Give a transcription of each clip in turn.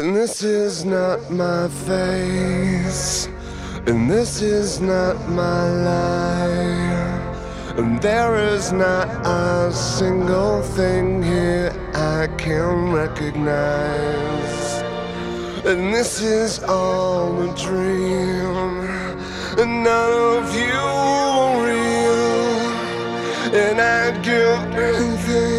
And this is not my face. And this is not my life. And there is not a single thing here I can recognize. And this is all a dream. And none of you are real. And I'd give anything.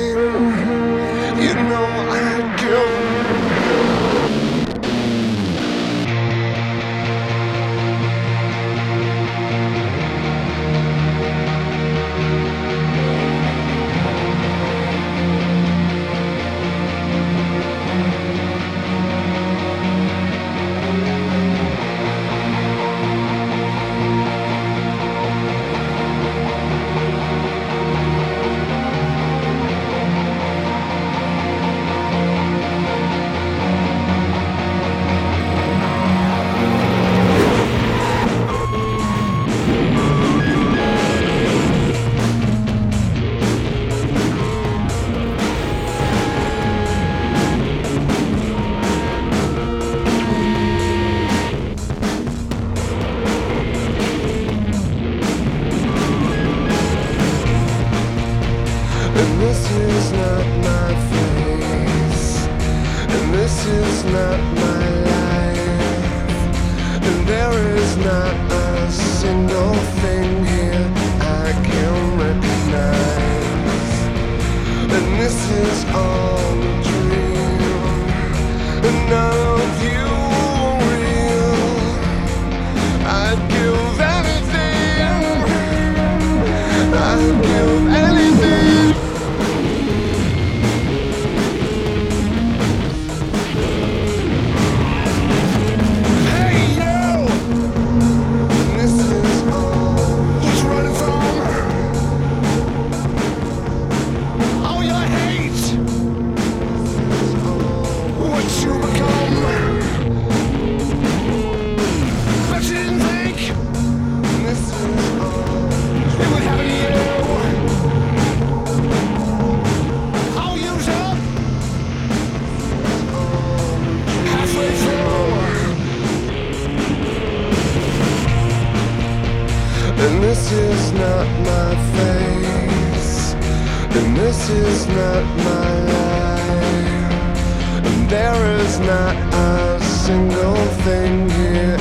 And this is not my face. And this is not my life. And there is not a single thing here I can recognize. And this is all a dream. And none this is not my face. And this is not my life. And there is not a single thing here